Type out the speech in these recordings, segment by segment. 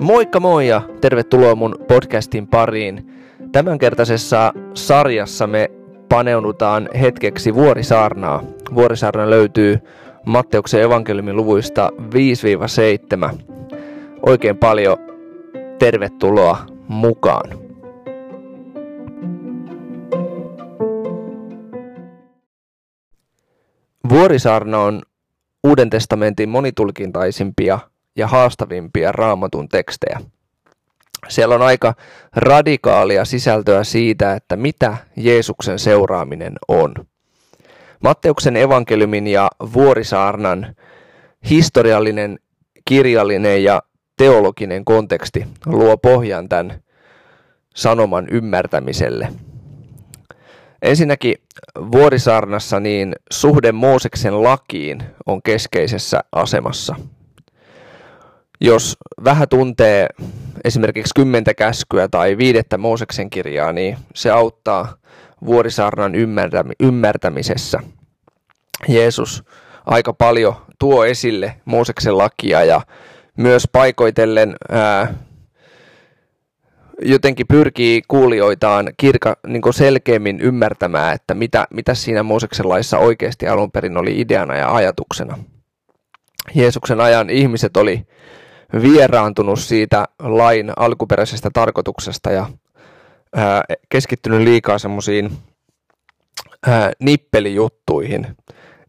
Moikka moi ja tervetuloa mun podcastin pariin. Tämänkertaisessa sarjassa me paneudutaan hetkeksi Vuorisaarnaa. Vuorisaarna löytyy Matteuksen evankeliumin luvuista 5-7. Oikein paljon tervetuloa mukaan. Vuorisaarna on Uuden testamentin monitulkintaisimpia ja haastavimpia raamatun tekstejä. Siellä on aika radikaalia sisältöä siitä, että mitä Jeesuksen seuraaminen on. Matteuksen evankeliumin ja Vuorisaarnan historiallinen, kirjallinen ja teologinen konteksti luo pohjan tämän sanoman ymmärtämiselle. Ensinnäkin Vuorisaarnassa niin suhde Mooseksen lakiin on keskeisessä asemassa. Jos vähän tuntee esimerkiksi kymmentä käskyä tai viidettä Mooseksen kirjaa, niin se auttaa vuorisaarnan ymmärtämisessä. Jeesus aika paljon tuo esille Mooseksen lakia ja myös paikoitellen ää, jotenkin pyrkii kuulijoitaan kirka, niin selkeämmin ymmärtämään, että mitä, mitä siinä Mooseksen laissa oikeasti alun perin oli ideana ja ajatuksena. Jeesuksen ajan ihmiset oli vieraantunut siitä lain alkuperäisestä tarkoituksesta ja ää, keskittynyt liikaa semmoisiin nippelijuttuihin,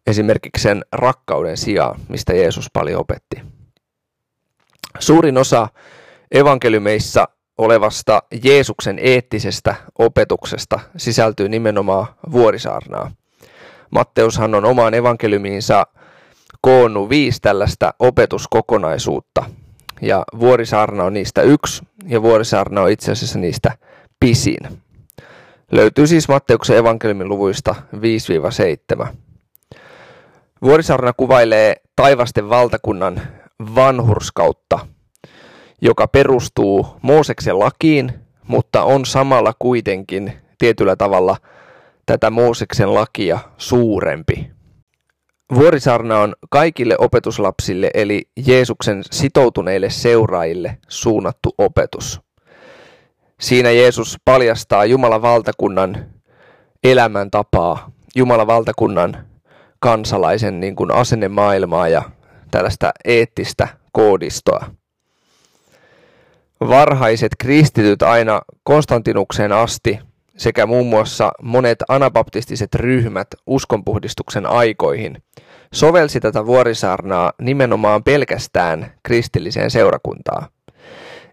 esimerkiksi sen rakkauden sijaan, mistä Jeesus paljon opetti. Suurin osa evankeliumeissa olevasta Jeesuksen eettisestä opetuksesta sisältyy nimenomaan vuorisaarnaa. Matteushan on omaan evankeliumiinsa koonnut viisi tällaista opetuskokonaisuutta, ja Vuorisaarna on niistä yksi, ja Vuorisaarna on itse asiassa niistä pisin. Löytyy siis Matteuksen evankeliumin luvuista 5-7. Vuorisaarna kuvailee taivasten valtakunnan vanhurskautta, joka perustuu Mooseksen lakiin, mutta on samalla kuitenkin tietyllä tavalla tätä Mooseksen lakia suurempi. Vuorisaarna on kaikille opetuslapsille eli Jeesuksen sitoutuneille seuraajille suunnattu opetus. Siinä Jeesus paljastaa Jumalan valtakunnan elämäntapaa, Jumalan valtakunnan kansalaisen niin kuin asennemaailmaa ja tällaista eettistä koodistoa. Varhaiset kristityt aina Konstantinukseen asti sekä muun muassa monet anabaptistiset ryhmät uskonpuhdistuksen aikoihin sovelsi tätä vuorisaarnaa nimenomaan pelkästään kristilliseen seurakuntaan.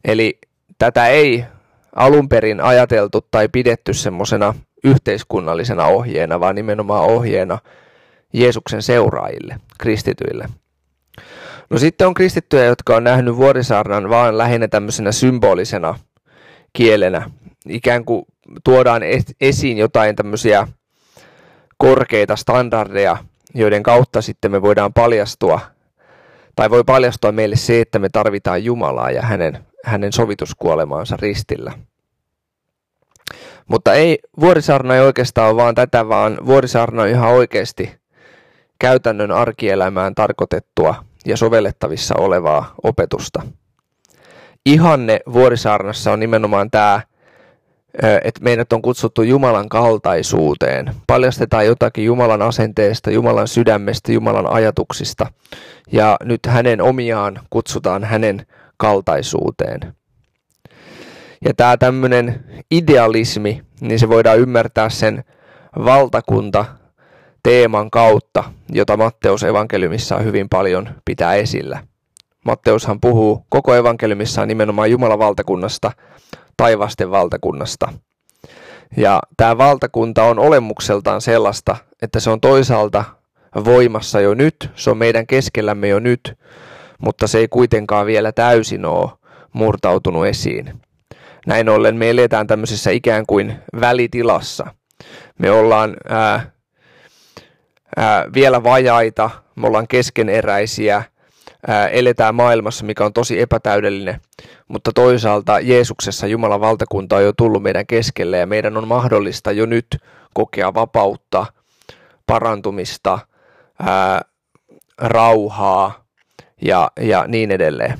Eli tätä ei alun perin ajateltu tai pidetty semmoisena yhteiskunnallisena ohjeena, vaan nimenomaan ohjeena Jeesuksen seuraajille, kristityille. No sitten on kristittyjä, jotka on nähnyt vuorisaarnan vaan lähinnä tämmöisenä symbolisena kielenä, ikään kuin tuodaan esiin jotain tämmöisiä korkeita standardeja, joiden kautta sitten me voidaan paljastua, tai voi paljastua meille se, että me tarvitaan Jumalaa ja hänen, hänen sovituskuolemaansa ristillä. Mutta ei, vuorisaarna ei oikeastaan ole vaan tätä, vaan vuorisaarna on ihan oikeasti käytännön arkielämään tarkoitettua ja sovellettavissa olevaa opetusta. Ihanne vuorisaarnassa on nimenomaan tämä että meidät on kutsuttu Jumalan kaltaisuuteen. Paljastetaan jotakin Jumalan asenteesta, Jumalan sydämestä, Jumalan ajatuksista. Ja nyt hänen omiaan kutsutaan hänen kaltaisuuteen. Ja tämä tämmöinen idealismi, niin se voidaan ymmärtää sen valtakunta teeman kautta, jota Matteus evankeliumissaan hyvin paljon pitää esillä. Matteushan puhuu koko evankeliumissaan nimenomaan Jumalan valtakunnasta taivasten valtakunnasta. Ja tämä valtakunta on olemukseltaan sellaista, että se on toisaalta voimassa jo nyt, se on meidän keskellämme jo nyt, mutta se ei kuitenkaan vielä täysin ole murtautunut esiin. Näin ollen me eletään tämmöisessä ikään kuin välitilassa. Me ollaan ää, ää, vielä vajaita, me ollaan keskeneräisiä, ää, eletään maailmassa, mikä on tosi epätäydellinen, mutta toisaalta Jeesuksessa Jumalan valtakunta on jo tullut meidän keskelle ja meidän on mahdollista jo nyt kokea vapautta, parantumista, ää, rauhaa ja, ja niin edelleen.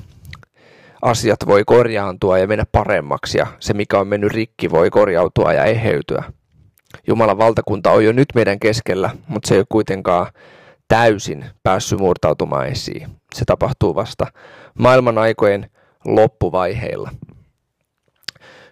Asiat voi korjaantua ja mennä paremmaksi ja se mikä on mennyt rikki voi korjautua ja eheytyä. Jumalan valtakunta on jo nyt meidän keskellä, mutta se ei ole kuitenkaan täysin päässyt murtautumaan esiin. Se tapahtuu vasta maailman aikojen loppuvaiheilla.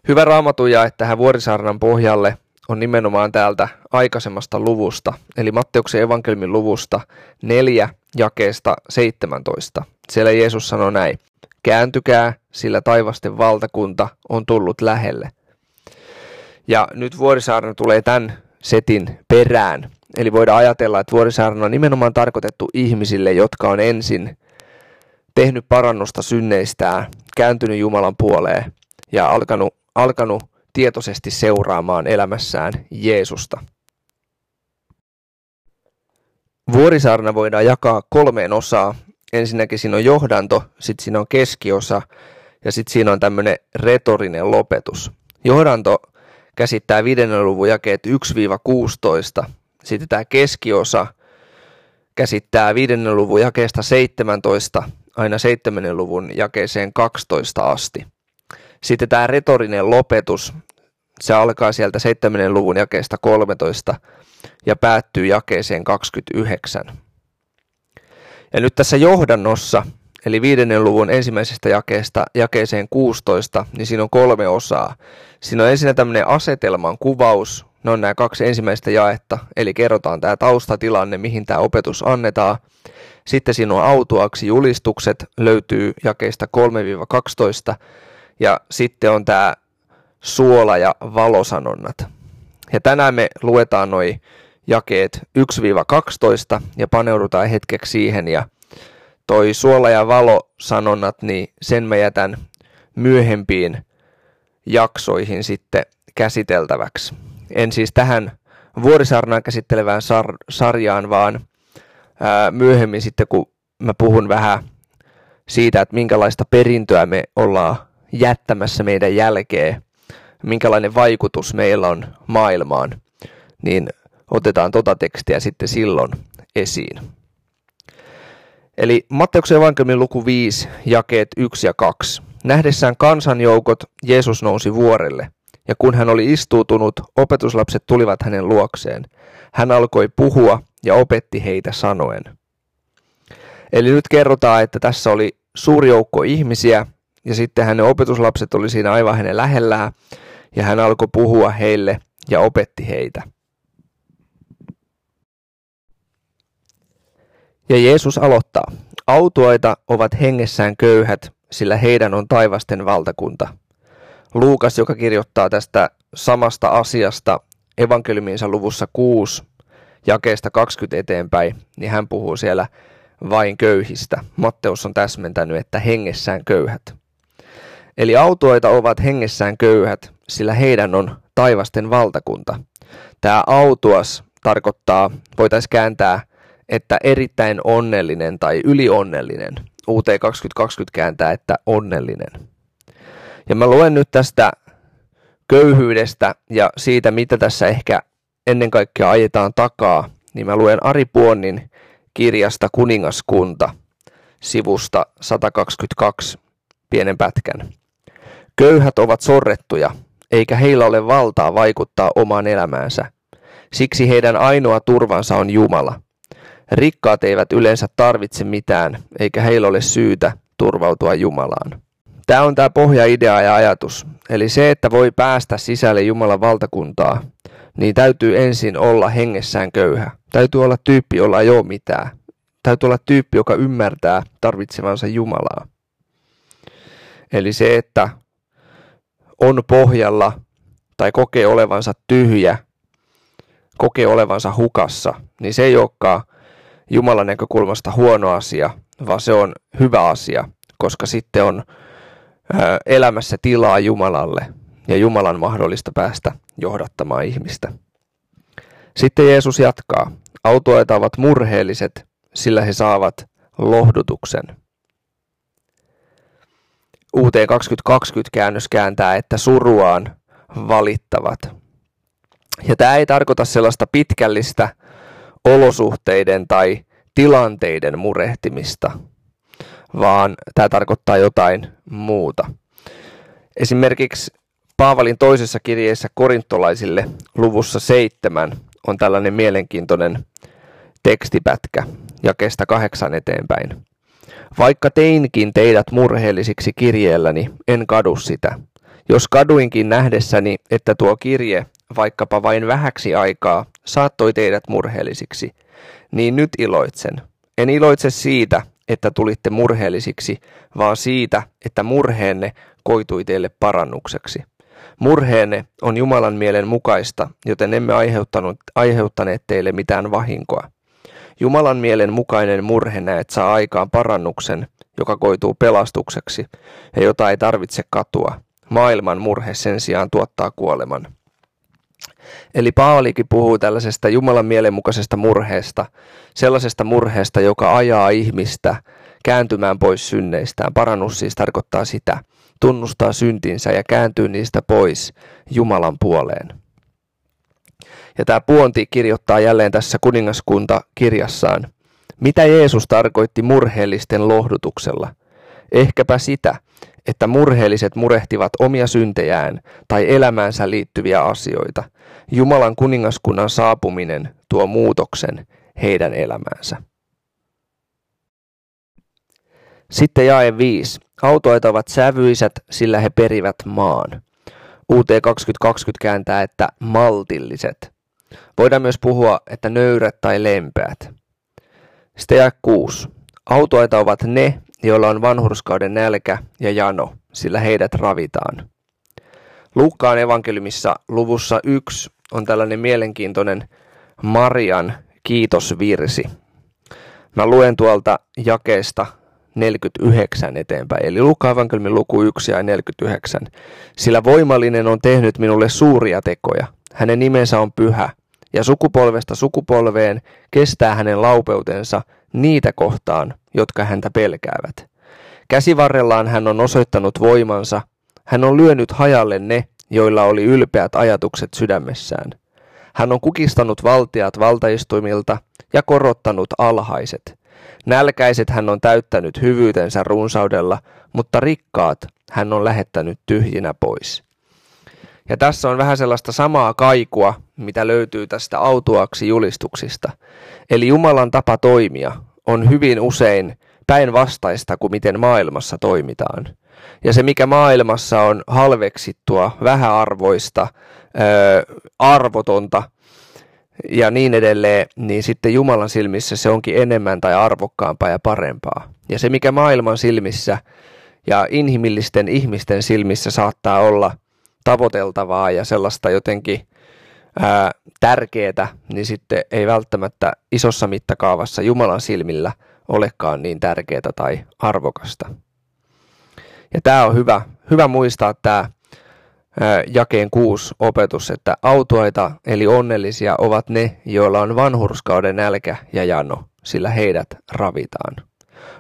Hyvä raamatu että tähän vuorisaarnan pohjalle on nimenomaan täältä aikaisemmasta luvusta, eli Matteuksen evankelmin luvusta 4 jakeesta 17. Siellä Jeesus sanoi näin, kääntykää, sillä taivasten valtakunta on tullut lähelle. Ja nyt Vuorisaarna tulee tämän setin perään. Eli voidaan ajatella, että Vuorisaarna on nimenomaan tarkoitettu ihmisille, jotka on ensin tehnyt parannusta synneistään, kääntynyt Jumalan puoleen ja alkanut, alkanut tietoisesti seuraamaan elämässään Jeesusta. Vuorisaarna voidaan jakaa kolmeen osaan. Ensinnäkin siinä on johdanto, sitten siinä on keskiosa ja sitten siinä on tämmöinen retorinen lopetus. Johdanto käsittää viidennen luvun jakeet 1-16. Sitten tämä keskiosa käsittää viidennen luvun jakeesta 17 aina 7. luvun jakeeseen 12 asti. Sitten tämä retorinen lopetus, se alkaa sieltä 7. luvun jakeesta 13 ja päättyy jakeeseen 29. Ja nyt tässä johdannossa, eli viidennen luvun ensimmäisestä jakeesta jakeeseen 16, niin siinä on kolme osaa. Siinä on ensin tämmöinen asetelman kuvaus, ne on nämä kaksi ensimmäistä jaetta, eli kerrotaan tämä taustatilanne, mihin tämä opetus annetaan. Sitten siinä on autuaksi julistukset, löytyy jakeista 3-12, ja sitten on tämä suola- ja valosanonnat. Ja tänään me luetaan noin jakeet 1-12 ja paneudutaan hetkeksi siihen ja toi suola- ja valosanonnat, niin sen mä jätän myöhempiin jaksoihin sitten käsiteltäväksi. En siis tähän vuorisarnaa käsittelevään sar- sarjaan, vaan ää, myöhemmin sitten kun mä puhun vähän siitä, että minkälaista perintöä me ollaan jättämässä meidän jälkeen, minkälainen vaikutus meillä on maailmaan, niin otetaan tota tekstiä sitten silloin esiin. Eli Matteuksen evankeliumin luku 5, jakeet 1 ja 2. Nähdessään kansanjoukot, Jeesus nousi vuorelle, ja kun hän oli istuutunut, opetuslapset tulivat hänen luokseen. Hän alkoi puhua ja opetti heitä sanoen. Eli nyt kerrotaan, että tässä oli suuri joukko ihmisiä, ja sitten hänen opetuslapset oli siinä aivan hänen lähellään, ja hän alkoi puhua heille ja opetti heitä. Ja Jeesus aloittaa. Autuaita ovat hengessään köyhät, sillä heidän on taivasten valtakunta. Luukas, joka kirjoittaa tästä samasta asiasta evankeliumiinsa luvussa 6, jakeesta 20 eteenpäin, niin hän puhuu siellä vain köyhistä. Matteus on täsmentänyt, että hengessään köyhät. Eli autoita ovat hengessään köyhät, sillä heidän on taivasten valtakunta. Tämä autuas tarkoittaa, voitaisiin kääntää, että erittäin onnellinen tai ylionnellinen. UT 2020 kääntää, että onnellinen. Ja mä luen nyt tästä köyhyydestä ja siitä, mitä tässä ehkä ennen kaikkea ajetaan takaa, niin mä luen Ari Puonnin kirjasta Kuningaskunta sivusta 122 pienen pätkän. Köyhät ovat sorrettuja, eikä heillä ole valtaa vaikuttaa omaan elämäänsä. Siksi heidän ainoa turvansa on Jumala. Rikkaat eivät yleensä tarvitse mitään, eikä heillä ole syytä turvautua Jumalaan. Tämä on tämä pohjaidea ja ajatus. Eli se, että voi päästä sisälle Jumalan valtakuntaa, niin täytyy ensin olla hengessään köyhä. Täytyy olla tyyppi, jolla ei ole mitään. Täytyy olla tyyppi, joka ymmärtää tarvitsevansa Jumalaa. Eli se, että on pohjalla tai kokee olevansa tyhjä, kokee olevansa hukassa, niin se ei olekaan Jumalan näkökulmasta huono asia, vaan se on hyvä asia, koska sitten on elämässä tilaa Jumalalle ja Jumalan mahdollista päästä johdattamaan ihmistä. Sitten Jeesus jatkaa. Autoajat ovat murheelliset, sillä he saavat lohdutuksen. UT 2020 käännös kääntää, että suruaan valittavat. Ja tämä ei tarkoita sellaista pitkällistä olosuhteiden tai tilanteiden murehtimista, vaan tämä tarkoittaa jotain muuta. Esimerkiksi Paavalin toisessa kirjeessä korintolaisille luvussa seitsemän on tällainen mielenkiintoinen tekstipätkä kestä kahdeksan eteenpäin. Vaikka teinkin teidät murheellisiksi kirjeelläni, en kadu sitä. Jos kaduinkin nähdessäni, että tuo kirje, vaikkapa vain vähäksi aikaa, saattoi teidät murheellisiksi, niin nyt iloitsen. En iloitse siitä, että tulitte murheellisiksi, vaan siitä, että murheenne koitui teille parannukseksi. Murheenne on Jumalan mielen mukaista, joten emme aiheuttaneet teille mitään vahinkoa. Jumalan mielen mukainen murhe näet saa aikaan parannuksen, joka koituu pelastukseksi ja jota ei tarvitse katua. Maailman murhe sen sijaan tuottaa kuoleman. Eli Paavalikin puhuu tällaisesta Jumalan mielenmukaisesta murheesta, sellaisesta murheesta, joka ajaa ihmistä kääntymään pois synneistään. Parannus siis tarkoittaa sitä, tunnustaa syntinsä ja kääntyy niistä pois Jumalan puoleen. Ja tämä Puonti kirjoittaa jälleen tässä kuningaskunta kirjassaan, mitä Jeesus tarkoitti murheellisten lohdutuksella. Ehkäpä sitä, että murheelliset murehtivat omia syntejään tai elämäänsä liittyviä asioita. Jumalan kuningaskunnan saapuminen tuo muutoksen heidän elämäänsä. Sitten jae 5. Autoit ovat sävyisät, sillä he perivät maan. UT 2020 kääntää, että maltilliset. Voidaan myös puhua, että nöyrät tai lempeät. Sitten jae 6. Autoita ovat ne, joilla on vanhurskauden nälkä ja jano, sillä heidät ravitaan. Luukkaan evankeliumissa luvussa 1 on tällainen mielenkiintoinen Marian kiitosvirsi. Mä luen tuolta jakeesta 49 eteenpäin, eli Luukkaan evankeliumin luku 1 ja 49. Sillä voimallinen on tehnyt minulle suuria tekoja. Hänen nimensä on pyhä, ja sukupolvesta sukupolveen kestää hänen laupeutensa niitä kohtaan, jotka häntä pelkäävät. Käsivarrellaan hän on osoittanut voimansa, hän on lyönyt hajalle ne, joilla oli ylpeät ajatukset sydämessään. Hän on kukistanut valtiat valtaistuimilta ja korottanut alhaiset. Nälkäiset hän on täyttänyt hyvyytensä runsaudella, mutta rikkaat hän on lähettänyt tyhjinä pois. Ja tässä on vähän sellaista samaa kaikua, mitä löytyy tästä autuaksi julistuksista. Eli Jumalan tapa toimia on hyvin usein päinvastaista kuin miten maailmassa toimitaan. Ja se, mikä maailmassa on halveksittua, vähäarvoista, arvotonta ja niin edelleen, niin sitten Jumalan silmissä se onkin enemmän tai arvokkaampaa ja parempaa. Ja se, mikä maailman silmissä ja inhimillisten ihmisten silmissä saattaa olla – tavoiteltavaa ja sellaista jotenkin ää, tärkeää, niin sitten ei välttämättä isossa mittakaavassa Jumalan silmillä olekaan niin tärkeää tai arvokasta. Ja tämä on hyvä, hyvä muistaa tämä jakeen kuusi opetus, että autuaita eli onnellisia ovat ne, joilla on vanhurskauden nälkä ja jano, sillä heidät ravitaan.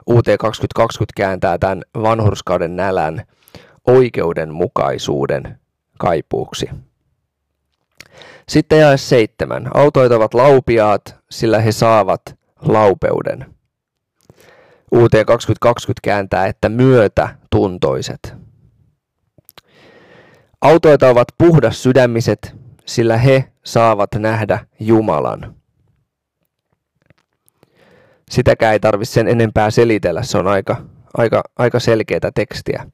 UT 2020 kääntää tämän vanhurskauden nälän oikeudenmukaisuuden kaipuuksi. Sitten jae seitsemän. Autoit ovat laupiaat, sillä he saavat laupeuden. UT 2020 kääntää, että myötätuntoiset. Autoita ovat puhdas sydämiset, sillä he saavat nähdä Jumalan. Sitäkään ei tarvitse sen enempää selitellä, se on aika, aika, aika selkeää tekstiä.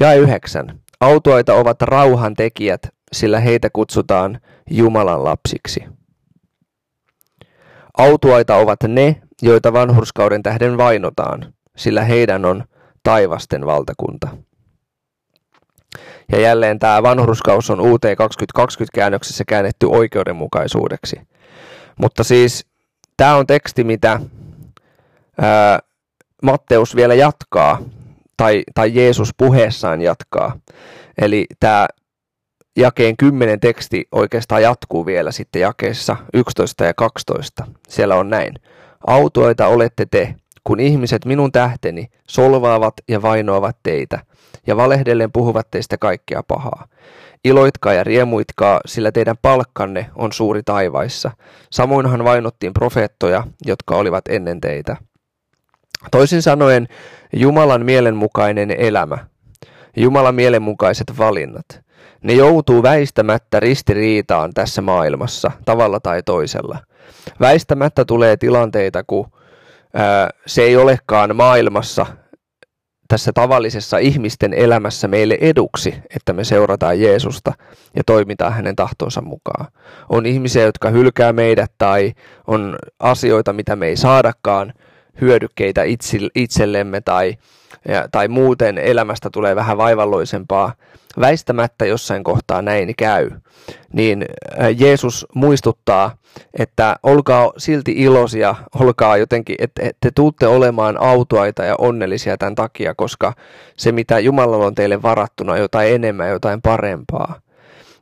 Jae yhdeksän. Autoita ovat rauhan tekijät, sillä heitä kutsutaan Jumalan lapsiksi. Autuaita ovat ne, joita vanhurskauden tähden vainotaan, sillä heidän on taivasten valtakunta. Ja jälleen tämä vanhurskaus on UT 2020 käännöksessä käännetty oikeudenmukaisuudeksi. Mutta siis tämä on teksti, mitä ää, Matteus vielä jatkaa tai, tai Jeesus puheessaan jatkaa. Eli tämä jakeen 10 teksti oikeastaan jatkuu vielä sitten jakeessa 11 ja 12. Siellä on näin. Autoita olette te, kun ihmiset minun tähteni solvaavat ja vainoavat teitä, ja valehdellen puhuvat teistä kaikkea pahaa. Iloitkaa ja riemuitkaa, sillä teidän palkkanne on suuri taivaissa. Samoinhan vainottiin profeettoja, jotka olivat ennen teitä. Toisin sanoen, Jumalan mielenmukainen elämä, Jumalan mielenmukaiset valinnat, ne joutuu väistämättä ristiriitaan tässä maailmassa, tavalla tai toisella. Väistämättä tulee tilanteita, kun ää, se ei olekaan maailmassa tässä tavallisessa ihmisten elämässä meille eduksi, että me seurataan Jeesusta ja toimitaan hänen tahtonsa mukaan. On ihmisiä, jotka hylkää meidät tai on asioita, mitä me ei saadakaan, hyödykkeitä itsellemme tai, tai muuten elämästä tulee vähän vaivalloisempaa. Väistämättä jossain kohtaa näin käy. Niin Jeesus muistuttaa, että olkaa silti iloisia, olkaa jotenkin, että te tuutte olemaan autoaita ja onnellisia tämän takia, koska se mitä Jumalalla on teille varattuna on jotain enemmän, jotain parempaa.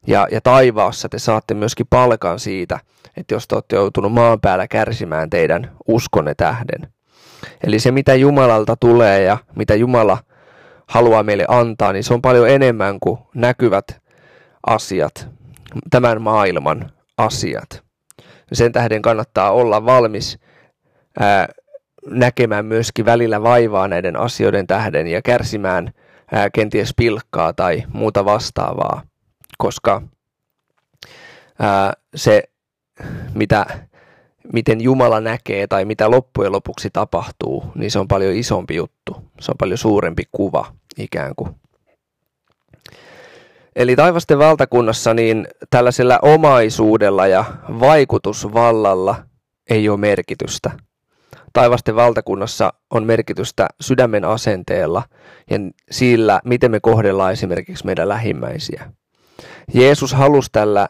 Ja, ja taivaassa te saatte myöskin palkan siitä, että jos te olette joutunut maan päällä kärsimään teidän uskonne tähden. Eli se, mitä Jumalalta tulee ja mitä Jumala haluaa meille antaa, niin se on paljon enemmän kuin näkyvät asiat, tämän maailman asiat. Sen tähden kannattaa olla valmis ää, näkemään myöskin välillä vaivaa näiden asioiden tähden ja kärsimään ää, kenties pilkkaa tai muuta vastaavaa, koska ää, se, mitä miten Jumala näkee tai mitä loppujen lopuksi tapahtuu, niin se on paljon isompi juttu. Se on paljon suurempi kuva ikään kuin. Eli taivasten valtakunnassa niin tällaisella omaisuudella ja vaikutusvallalla ei ole merkitystä. Taivasten valtakunnassa on merkitystä sydämen asenteella ja sillä, miten me kohdellaan esimerkiksi meidän lähimmäisiä. Jeesus halusi tällä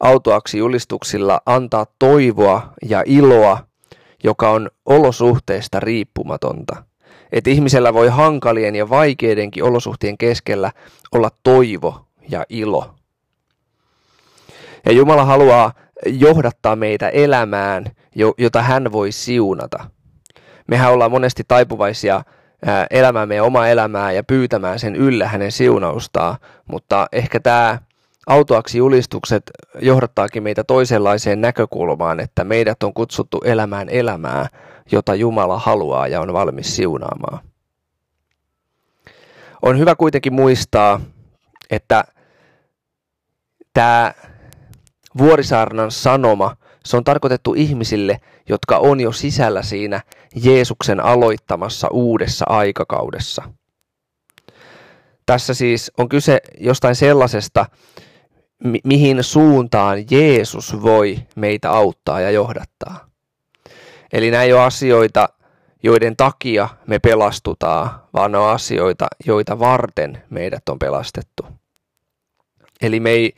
autoaksi julistuksilla antaa toivoa ja iloa, joka on olosuhteista riippumatonta. Että ihmisellä voi hankalien ja vaikeidenkin olosuhtien keskellä olla toivo ja ilo. Ja Jumala haluaa johdattaa meitä elämään, jota hän voi siunata. Mehän ollaan monesti taipuvaisia elämään meidän omaa elämää ja pyytämään sen yllä hänen siunaustaan, mutta ehkä tämä autoaksi julistukset johdattaakin meitä toisenlaiseen näkökulmaan, että meidät on kutsuttu elämään elämää, jota Jumala haluaa ja on valmis siunaamaan. On hyvä kuitenkin muistaa, että tämä vuorisaarnan sanoma, se on tarkoitettu ihmisille, jotka on jo sisällä siinä Jeesuksen aloittamassa uudessa aikakaudessa. Tässä siis on kyse jostain sellaisesta, mi- mihin suuntaan Jeesus voi meitä auttaa ja johdattaa. Eli nämä ei ole asioita, joiden takia me pelastutaan, vaan ne on asioita, joita varten meidät on pelastettu. Eli me ei,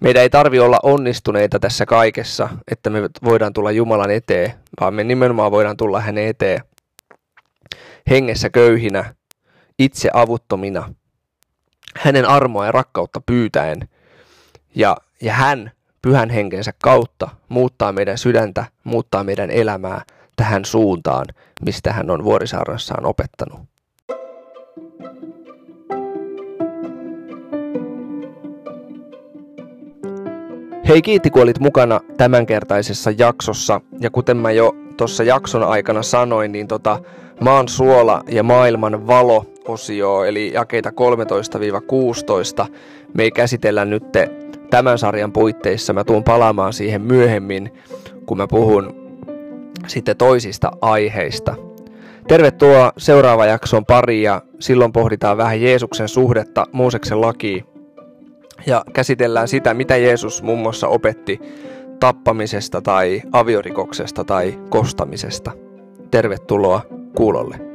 meidän ei tarvi olla onnistuneita tässä kaikessa, että me voidaan tulla Jumalan eteen, vaan me nimenomaan voidaan tulla hänen eteen hengessä köyhinä, itse avuttomina, hänen armoa ja rakkautta pyytäen – ja, ja hän pyhän henkensä kautta muuttaa meidän sydäntä, muuttaa meidän elämää tähän suuntaan, mistä hän on vuorisaarnassaan opettanut. Hei kiitti kun olit mukana tämänkertaisessa jaksossa ja kuten mä jo tuossa jakson aikana sanoin, niin tota maan suola ja maailman valo osio eli jakeita 13-16 me ei käsitellä nyt tämän sarjan puitteissa. Mä tuun palaamaan siihen myöhemmin, kun mä puhun sitten toisista aiheista. Tervetuloa seuraava jakson pari ja silloin pohditaan vähän Jeesuksen suhdetta Mooseksen lakiin ja käsitellään sitä, mitä Jeesus muun muassa opetti tappamisesta tai aviorikoksesta tai kostamisesta. Tervetuloa kuulolle.